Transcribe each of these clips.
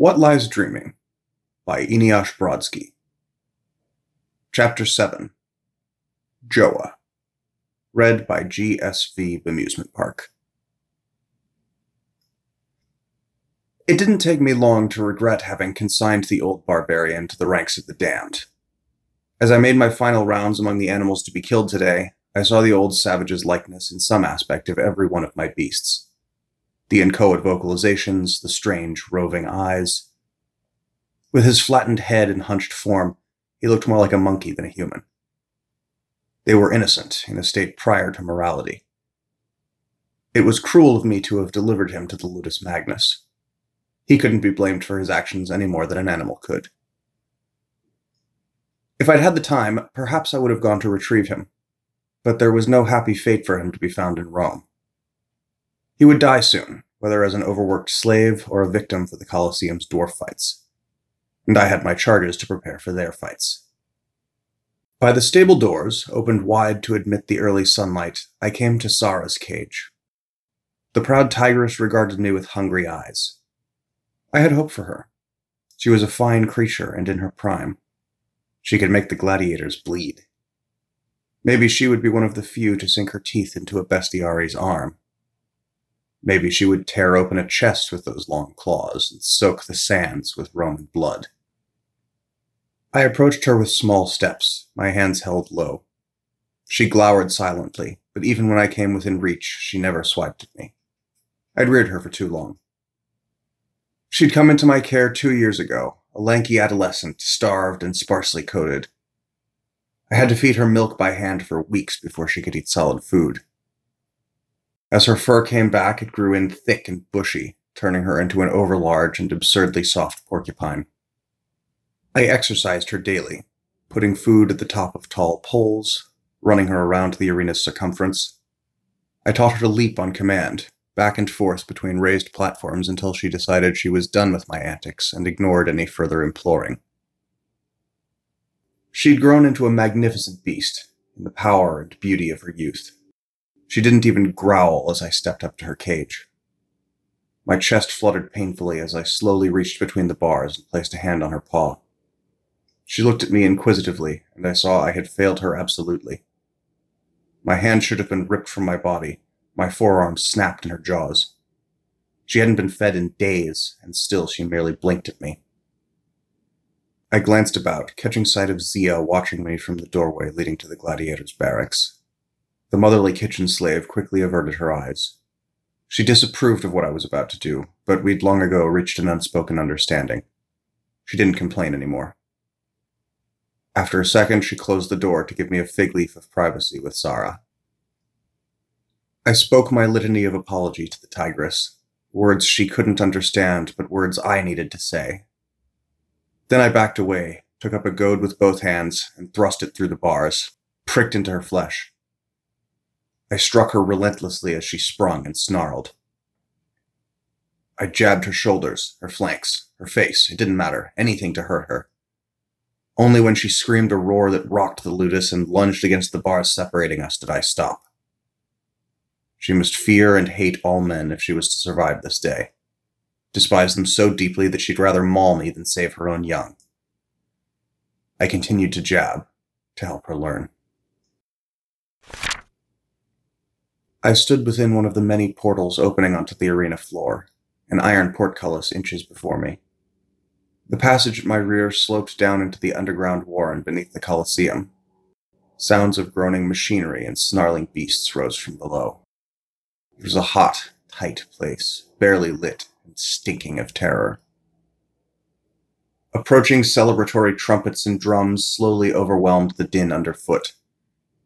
What Lies Dreaming by Eneasz Brodsky. Chapter 7 Joah. Read by GSV Bemusement Park. It didn't take me long to regret having consigned the old barbarian to the ranks of the damned. As I made my final rounds among the animals to be killed today, I saw the old savage's likeness in some aspect of every one of my beasts. The inchoate vocalizations, the strange, roving eyes. With his flattened head and hunched form, he looked more like a monkey than a human. They were innocent, in a state prior to morality. It was cruel of me to have delivered him to the Ludus Magnus. He couldn't be blamed for his actions any more than an animal could. If I'd had the time, perhaps I would have gone to retrieve him, but there was no happy fate for him to be found in Rome. He would die soon, whether as an overworked slave or a victim for the Colosseum's dwarf fights. And I had my charges to prepare for their fights. By the stable doors, opened wide to admit the early sunlight, I came to Sara's cage. The proud tigress regarded me with hungry eyes. I had hope for her. She was a fine creature and in her prime. She could make the gladiators bleed. Maybe she would be one of the few to sink her teeth into a bestiari's arm. Maybe she would tear open a chest with those long claws and soak the sands with Roman blood. I approached her with small steps, my hands held low. She glowered silently, but even when I came within reach, she never swiped at me. I'd reared her for too long. She'd come into my care two years ago, a lanky adolescent, starved and sparsely coated. I had to feed her milk by hand for weeks before she could eat solid food. As her fur came back, it grew in thick and bushy, turning her into an overlarge and absurdly soft porcupine. I exercised her daily, putting food at the top of tall poles, running her around the arena's circumference. I taught her to leap on command, back and forth between raised platforms until she decided she was done with my antics and ignored any further imploring. She'd grown into a magnificent beast in the power and beauty of her youth. She didn't even growl as I stepped up to her cage. My chest fluttered painfully as I slowly reached between the bars and placed a hand on her paw. She looked at me inquisitively, and I saw I had failed her absolutely. My hand should have been ripped from my body. My forearm snapped in her jaws. She hadn't been fed in days, and still she merely blinked at me. I glanced about, catching sight of Zia watching me from the doorway leading to the gladiators' barracks. The motherly kitchen slave quickly averted her eyes. She disapproved of what I was about to do, but we'd long ago reached an unspoken understanding. She didn't complain anymore. After a second, she closed the door to give me a fig leaf of privacy with Sara. I spoke my litany of apology to the tigress, words she couldn't understand, but words I needed to say. Then I backed away, took up a goad with both hands, and thrust it through the bars, pricked into her flesh. I struck her relentlessly as she sprung and snarled. I jabbed her shoulders, her flanks, her face, it didn't matter, anything to hurt her. Only when she screamed a roar that rocked the ludus and lunged against the bars separating us did I stop. She must fear and hate all men if she was to survive this day Despise them so deeply that she'd rather maul me than save her own young. I continued to jab to help her learn. I stood within one of the many portals opening onto the arena floor, an iron portcullis inches before me. The passage at my rear sloped down into the underground warren beneath the Colosseum. Sounds of groaning machinery and snarling beasts rose from below. It was a hot, tight place, barely lit and stinking of terror. Approaching celebratory trumpets and drums slowly overwhelmed the din underfoot.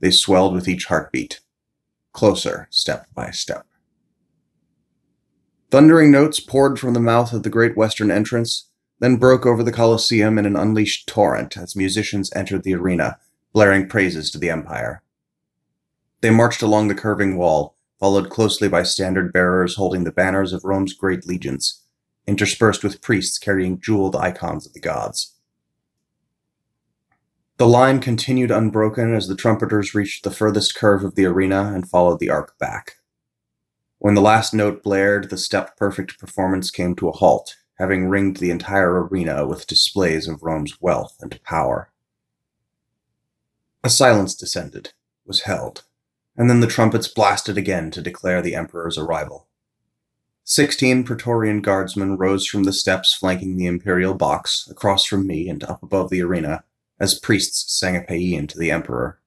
They swelled with each heartbeat, closer step by step. Thundering notes poured from the mouth of the great western entrance, then broke over the Colosseum in an unleashed torrent as musicians entered the arena, blaring praises to the Empire. They marched along the curving wall, followed closely by standard bearers holding the banners of Rome's great legions, interspersed with priests carrying jeweled icons of the gods. The line continued unbroken as the trumpeters reached the furthest curve of the arena and followed the arc back. When the last note blared, the step perfect performance came to a halt, having ringed the entire arena with displays of Rome's wealth and power. A silence descended, was held, and then the trumpets blasted again to declare the Emperor's arrival. Sixteen Praetorian guardsmen rose from the steps flanking the Imperial box, across from me and up above the arena, as priests sang a paean to the Emperor.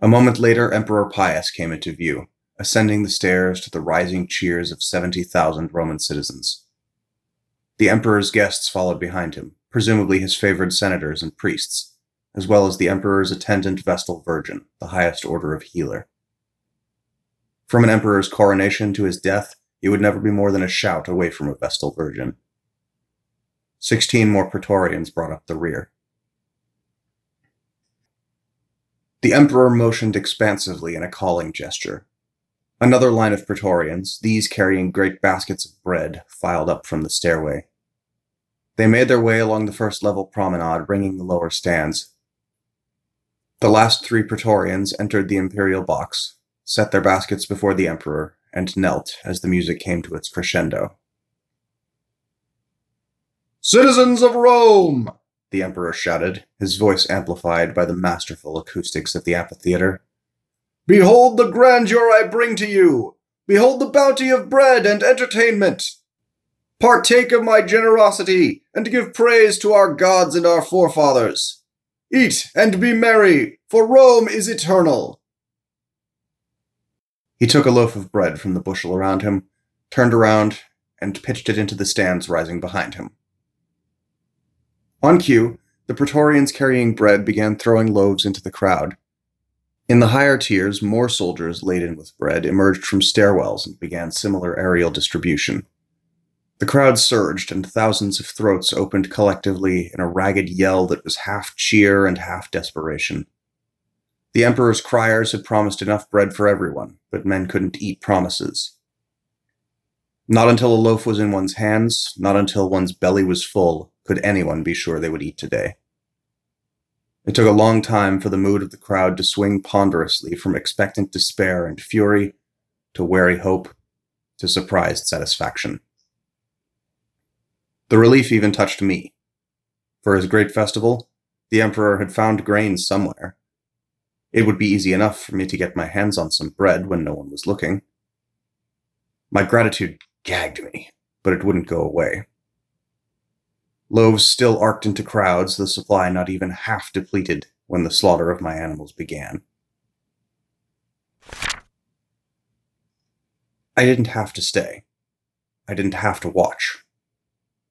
A moment later, Emperor Pius came into view, ascending the stairs to the rising cheers of 70,000 Roman citizens. The Emperor's guests followed behind him, presumably his favored senators and priests, as well as the Emperor's attendant Vestal Virgin, the highest order of healer. From an Emperor's coronation to his death, he would never be more than a shout away from a Vestal Virgin. Sixteen more Praetorians brought up the rear. The Emperor motioned expansively in a calling gesture, Another line of Praetorians, these carrying great baskets of bread, filed up from the stairway. They made their way along the first level promenade, ringing the lower stands. The last three Praetorians entered the imperial box, set their baskets before the Emperor, and knelt as the music came to its crescendo. Citizens of Rome! The Emperor shouted, his voice amplified by the masterful acoustics of the amphitheater. Behold the grandeur I bring to you! Behold the bounty of bread and entertainment! Partake of my generosity, and give praise to our gods and our forefathers. Eat and be merry, for Rome is eternal. He took a loaf of bread from the bushel around him, turned around, and pitched it into the stands rising behind him. On cue, the Praetorians carrying bread began throwing loaves into the crowd, in the higher tiers, more soldiers laden with bread emerged from stairwells and began similar aerial distribution. The crowd surged, and thousands of throats opened collectively in a ragged yell that was half cheer and half desperation. The Emperor's criers had promised enough bread for everyone, but men couldn't eat promises. Not until a loaf was in one's hands, not until one's belly was full, could anyone be sure they would eat today. It took a long time for the mood of the crowd to swing ponderously from expectant despair and fury to wary hope to surprised satisfaction. The relief even touched me. For his great festival, the Emperor had found grain somewhere. It would be easy enough for me to get my hands on some bread when no one was looking. My gratitude gagged me, but it wouldn't go away. Loaves still arced into crowds, the supply not even half depleted when the slaughter of my animals began. I didn't have to stay. I didn't have to watch.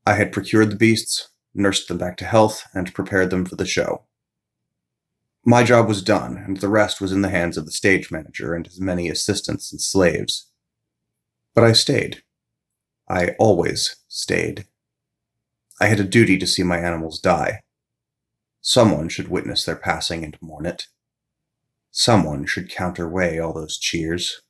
I had procured the beasts, nursed them back to health, and prepared them for the show. My job was done, and the rest was in the hands of the stage manager and his many assistants and slaves. But I stayed. I always stayed. I had a duty to see my animals die. Someone should witness their passing and mourn it. Someone should counterweigh all those cheers.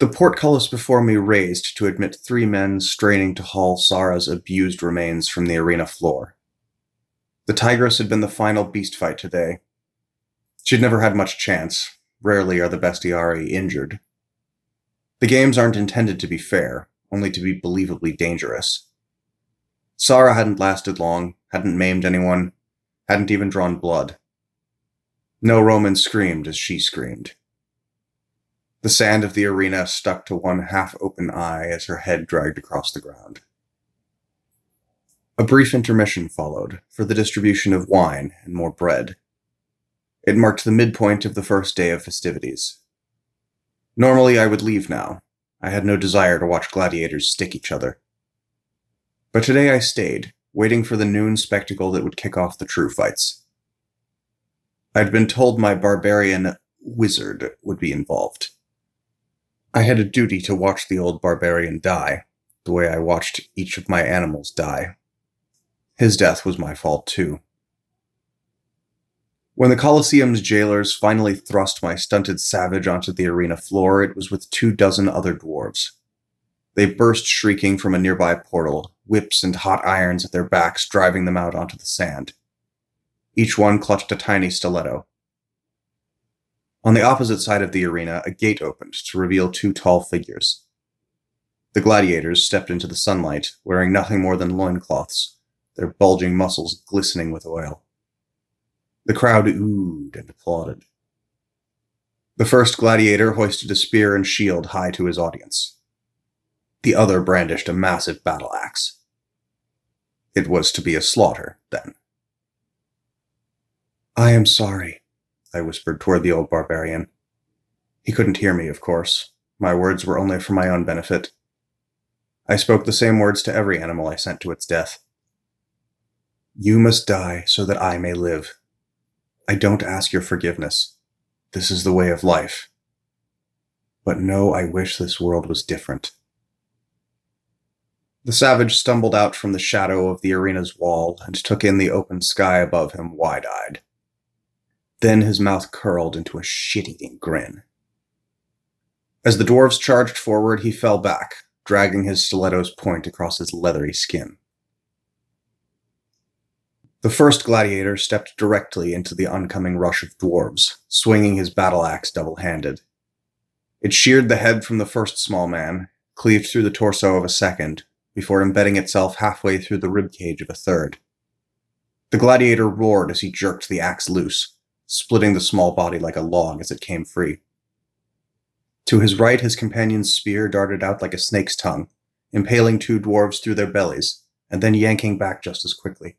The portcullis before me raised to admit three men straining to haul Sara's abused remains from the arena floor. The tigress had been the final beast fight today. She'd never had much chance. Rarely are the bestiari injured. The games aren't intended to be fair, only to be believably dangerous. Sara hadn't lasted long, hadn't maimed anyone, hadn't even drawn blood. No Roman screamed as she screamed. The sand of the arena stuck to one half open eye as her head dragged across the ground. A brief intermission followed for the distribution of wine and more bread. It marked the midpoint of the first day of festivities. Normally I would leave now, I had no desire to watch gladiators stick each other. But today I stayed, waiting for the noon spectacle that would kick off the true fights. I'd been told my barbarian wizard would be involved. I had a duty to watch the old barbarian die, the way I watched each of my animals die. His death was my fault, too. When the Colosseum's jailers finally thrust my stunted savage onto the arena floor, it was with two dozen other dwarves. They burst shrieking from a nearby portal, whips and hot irons at their backs driving them out onto the sand. Each one clutched a tiny stiletto. On the opposite side of the arena, a gate opened to reveal two tall figures. The gladiators stepped into the sunlight, wearing nothing more than loincloths, their bulging muscles glistening with oil. The crowd oohed and applauded. The first gladiator hoisted a spear and shield high to his audience. The other brandished a massive battle axe. It was to be a slaughter, then. I am sorry, I whispered toward the old barbarian. He couldn't hear me, of course. My words were only for my own benefit. I spoke the same words to every animal I sent to its death. You must die so that I may live. I don't ask your forgiveness. This is the way of life. But no, I wish this world was different. The savage stumbled out from the shadow of the arena's wall and took in the open sky above him wide eyed. Then his mouth curled into a shit eating grin. As the dwarves charged forward, he fell back, dragging his stiletto's point across his leathery skin. The first gladiator stepped directly into the oncoming rush of dwarves, swinging his battle axe double handed. It sheared the head from the first small man, cleaved through the torso of a second, before embedding itself halfway through the rib cage of a third. The gladiator roared as he jerked the axe loose, splitting the small body like a log as it came free. To his right, his companion's spear darted out like a snake's tongue, impaling two dwarves through their bellies, and then yanking back just as quickly.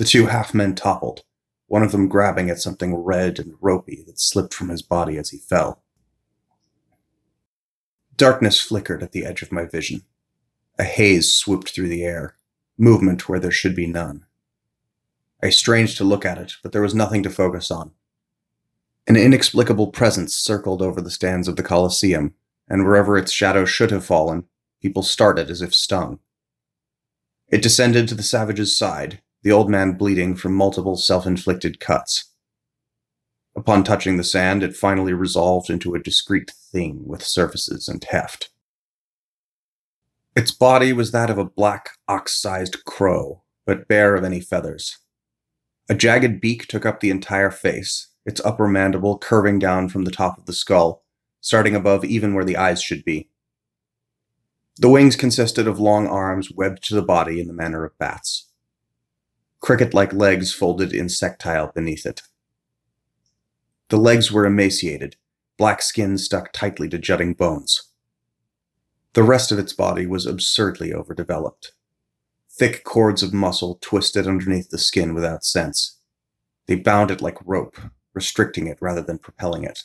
The two half men toppled, one of them grabbing at something red and ropey that slipped from his body as he fell. Darkness flickered at the edge of my vision. A haze swooped through the air, movement where there should be none. I strained to look at it, but there was nothing to focus on. An inexplicable presence circled over the stands of the Colosseum, and wherever its shadow should have fallen, people started as if stung. It descended to the savage's side, the old man bleeding from multiple self inflicted cuts. Upon touching the sand, it finally resolved into a discrete thing with surfaces and heft. Its body was that of a black, ox sized crow, but bare of any feathers. A jagged beak took up the entire face, its upper mandible curving down from the top of the skull, starting above even where the eyes should be. The wings consisted of long arms webbed to the body in the manner of bats. Cricket like legs folded insectile beneath it. The legs were emaciated, black skin stuck tightly to jutting bones. The rest of its body was absurdly overdeveloped. Thick cords of muscle twisted underneath the skin without sense. They bound it like rope, restricting it rather than propelling it.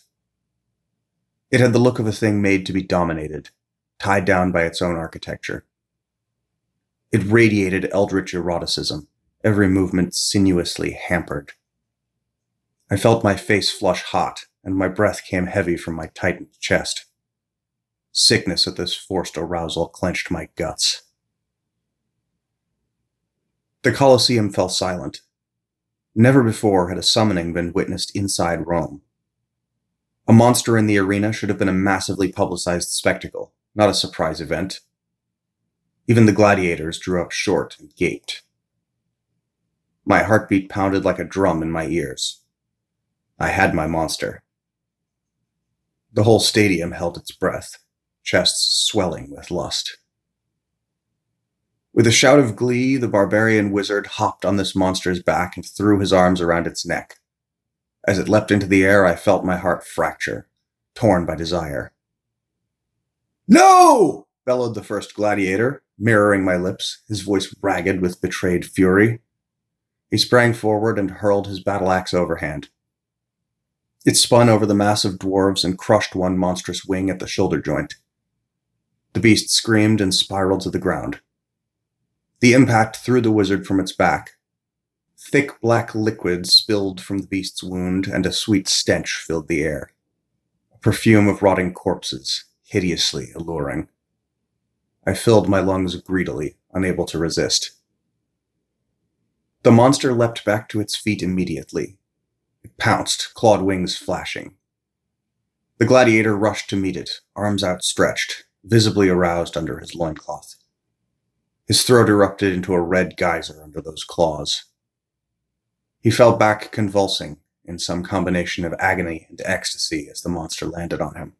It had the look of a thing made to be dominated, tied down by its own architecture. It radiated eldritch eroticism, every movement sinuously hampered. I felt my face flush hot, and my breath came heavy from my tightened chest. Sickness at this forced arousal clenched my guts. The Colosseum fell silent, Never before had a summoning been witnessed inside Rome. A monster in the arena should have been a massively publicized spectacle, not a surprise event. Even the gladiators drew up short and gaped. My heartbeat pounded like a drum in my ears. I had my monster. The whole stadium held its breath, chests swelling with lust. With a shout of glee, the barbarian wizard hopped on this monster's back and threw his arms around its neck. As it leapt into the air, I felt my heart fracture, torn by desire. No! bellowed the first gladiator, mirroring my lips, his voice ragged with betrayed fury. He sprang forward and hurled his battle axe overhand. It spun over the mass of dwarves and crushed one monstrous wing at the shoulder joint. The beast screamed and spiraled to the ground. The impact threw the wizard from its back. Thick black liquid spilled from the beast's wound, and a sweet stench filled the air. A perfume of rotting corpses, hideously alluring. I filled my lungs greedily, unable to resist. The monster leapt back to its feet immediately. It pounced, clawed wings flashing. The gladiator rushed to meet it, arms outstretched, visibly aroused under his loincloth. His throat erupted into a red geyser under those claws. He fell back convulsing in some combination of agony and ecstasy as the monster landed on him.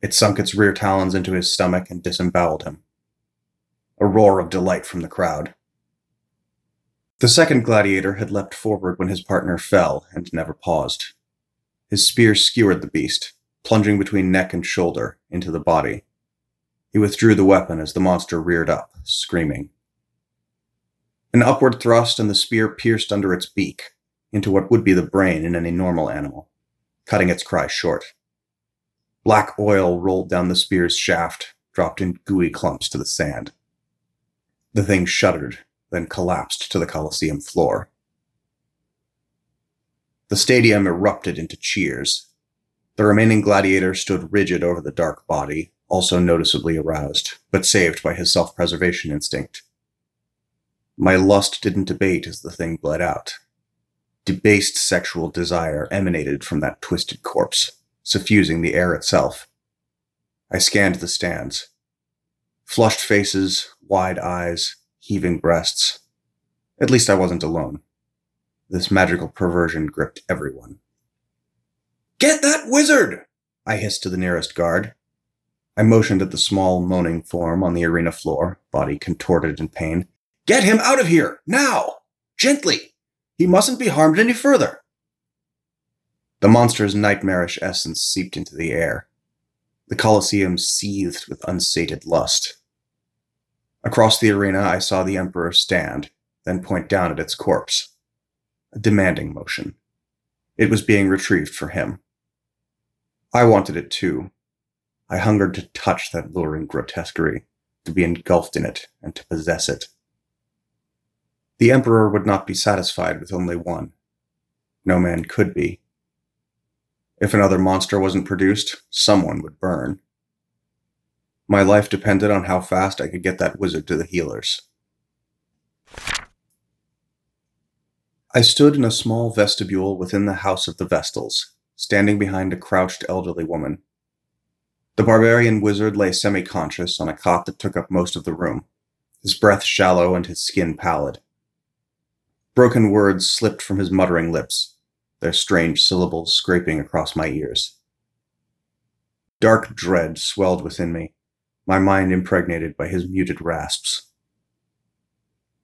It sunk its rear talons into his stomach and disemboweled him. A roar of delight from the crowd. The second gladiator had leapt forward when his partner fell and never paused. His spear skewered the beast, plunging between neck and shoulder into the body. He withdrew the weapon as the monster reared up, screaming. An upward thrust and the spear pierced under its beak, into what would be the brain in any normal animal, cutting its cry short. Black oil rolled down the spear's shaft, dropped in gooey clumps to the sand. The thing shuddered, then collapsed to the Colosseum floor. The stadium erupted into cheers. The remaining gladiator stood rigid over the dark body, also noticeably aroused, but saved by his self preservation instinct. My lust didn't abate as the thing bled out. Debased sexual desire emanated from that twisted corpse suffusing the air itself. I scanned the stands. Flushed faces, wide eyes, heaving breasts. At least I wasn't alone. This magical perversion gripped everyone. Get that wizard! I hissed to the nearest guard. I motioned at the small, moaning form on the arena floor, body contorted in pain. Get him out of here! Now! Gently! He mustn't be harmed any further! The monster's nightmarish essence seeped into the air. The Colosseum seethed with unsated lust. Across the arena, I saw the Emperor stand, then point down at its corpse. A demanding motion. It was being retrieved for him. I wanted it too. I hungered to touch that luring grotesquerie, to be engulfed in it, and to possess it. The Emperor would not be satisfied with only one. No man could be. If another monster wasn't produced, someone would burn. My life depended on how fast I could get that wizard to the healers. I stood in a small vestibule within the House of the Vestals, standing behind a crouched elderly woman. The barbarian wizard lay semi conscious on a cot that took up most of the room, his breath shallow and his skin pallid. Broken words slipped from his muttering lips, their strange syllables scraping across my ears. Dark dread swelled within me, my mind impregnated by his muted rasps.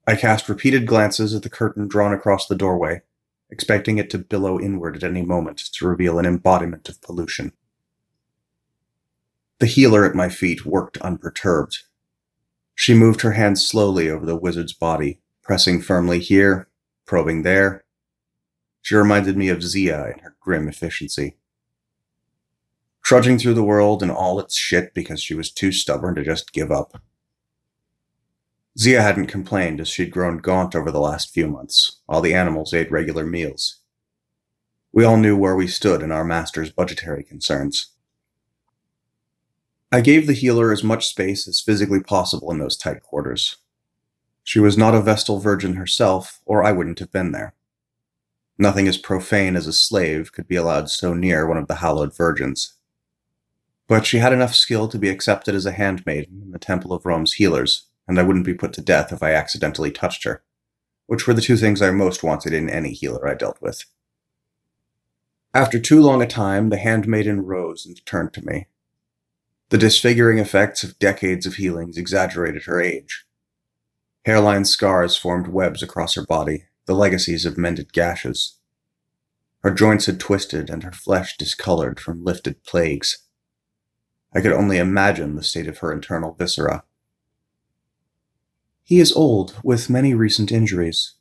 I cast repeated glances at the curtain drawn across the doorway, expecting it to billow inward at any moment to reveal an embodiment of pollution. The healer at my feet worked unperturbed. She moved her hands slowly over the wizard's body, pressing firmly here, probing there, she reminded me of Zia in her grim efficiency. Trudging through the world and all its shit because she was too stubborn to just give up. Zia hadn't complained as she'd grown gaunt over the last few months, while the animals ate regular meals. We all knew where we stood in our master's budgetary concerns. I gave the healer as much space as physically possible in those tight quarters. She was not a Vestal virgin herself, or I wouldn't have been there. Nothing as profane as a slave could be allowed so near one of the hallowed virgins. But she had enough skill to be accepted as a handmaiden in the Temple of Rome's healers, and I wouldn't be put to death if I accidentally touched her, which were the two things I most wanted in any healer I dealt with. After too long a time, the handmaiden rose and turned to me. The disfiguring effects of decades of healings exaggerated her age. Hairline scars formed webs across her body, the legacies of mended gashes. Her joints had twisted and her flesh discolored from lifted plagues. I could only imagine the state of her internal viscera. He is old, with many recent injuries.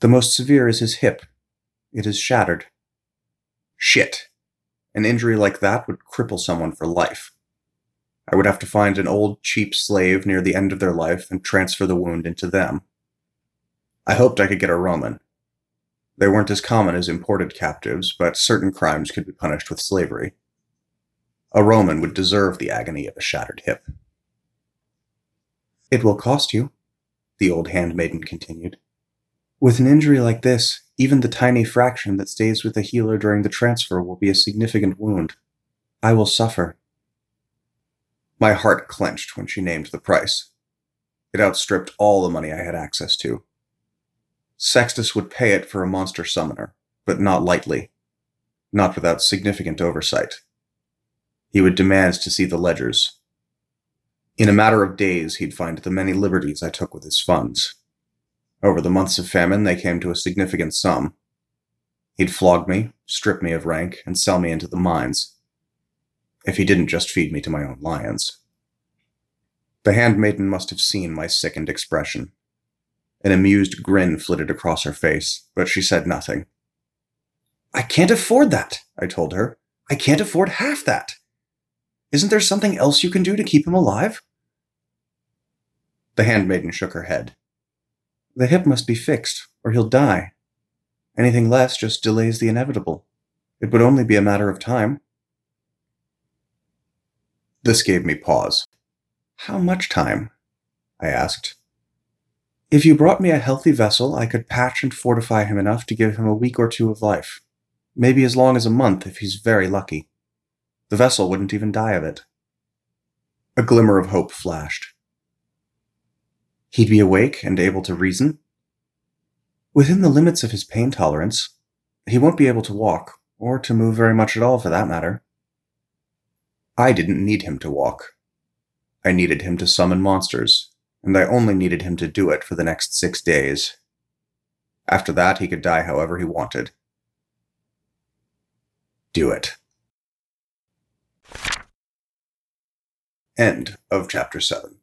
The most severe is his hip. It is shattered. Shit. An injury like that would cripple someone for life. I would have to find an old, cheap slave near the end of their life and transfer the wound into them. I hoped I could get a Roman. They weren't as common as imported captives, but certain crimes could be punished with slavery. A Roman would deserve the agony of a shattered hip. It will cost you, the old handmaiden continued. With an injury like this, even the tiny fraction that stays with the healer during the transfer will be a significant wound. I will suffer. My heart clenched when she named the price. It outstripped all the money I had access to. Sextus would pay it for a monster summoner, but not lightly, not without significant oversight. He would demand to see the ledgers. In a matter of days, he'd find the many liberties I took with his funds. Over the months of famine, they came to a significant sum. He'd flog me, strip me of rank, and sell me into the mines. If he didn't just feed me to my own lions. The handmaiden must have seen my sickened expression. An amused grin flitted across her face, but she said nothing. I can't afford that, I told her. I can't afford half that. Isn't there something else you can do to keep him alive? The handmaiden shook her head. The hip must be fixed, or he'll die. Anything less just delays the inevitable. It would only be a matter of time. This gave me pause. How much time? I asked. If you brought me a healthy vessel, I could patch and fortify him enough to give him a week or two of life. Maybe as long as a month if he's very lucky. The vessel wouldn't even die of it. A glimmer of hope flashed. He'd be awake and able to reason? Within the limits of his pain tolerance, he won't be able to walk, or to move very much at all for that matter. I didn't need him to walk. I needed him to summon monsters, and I only needed him to do it for the next six days. After that, he could die however he wanted. Do it. End of chapter 7.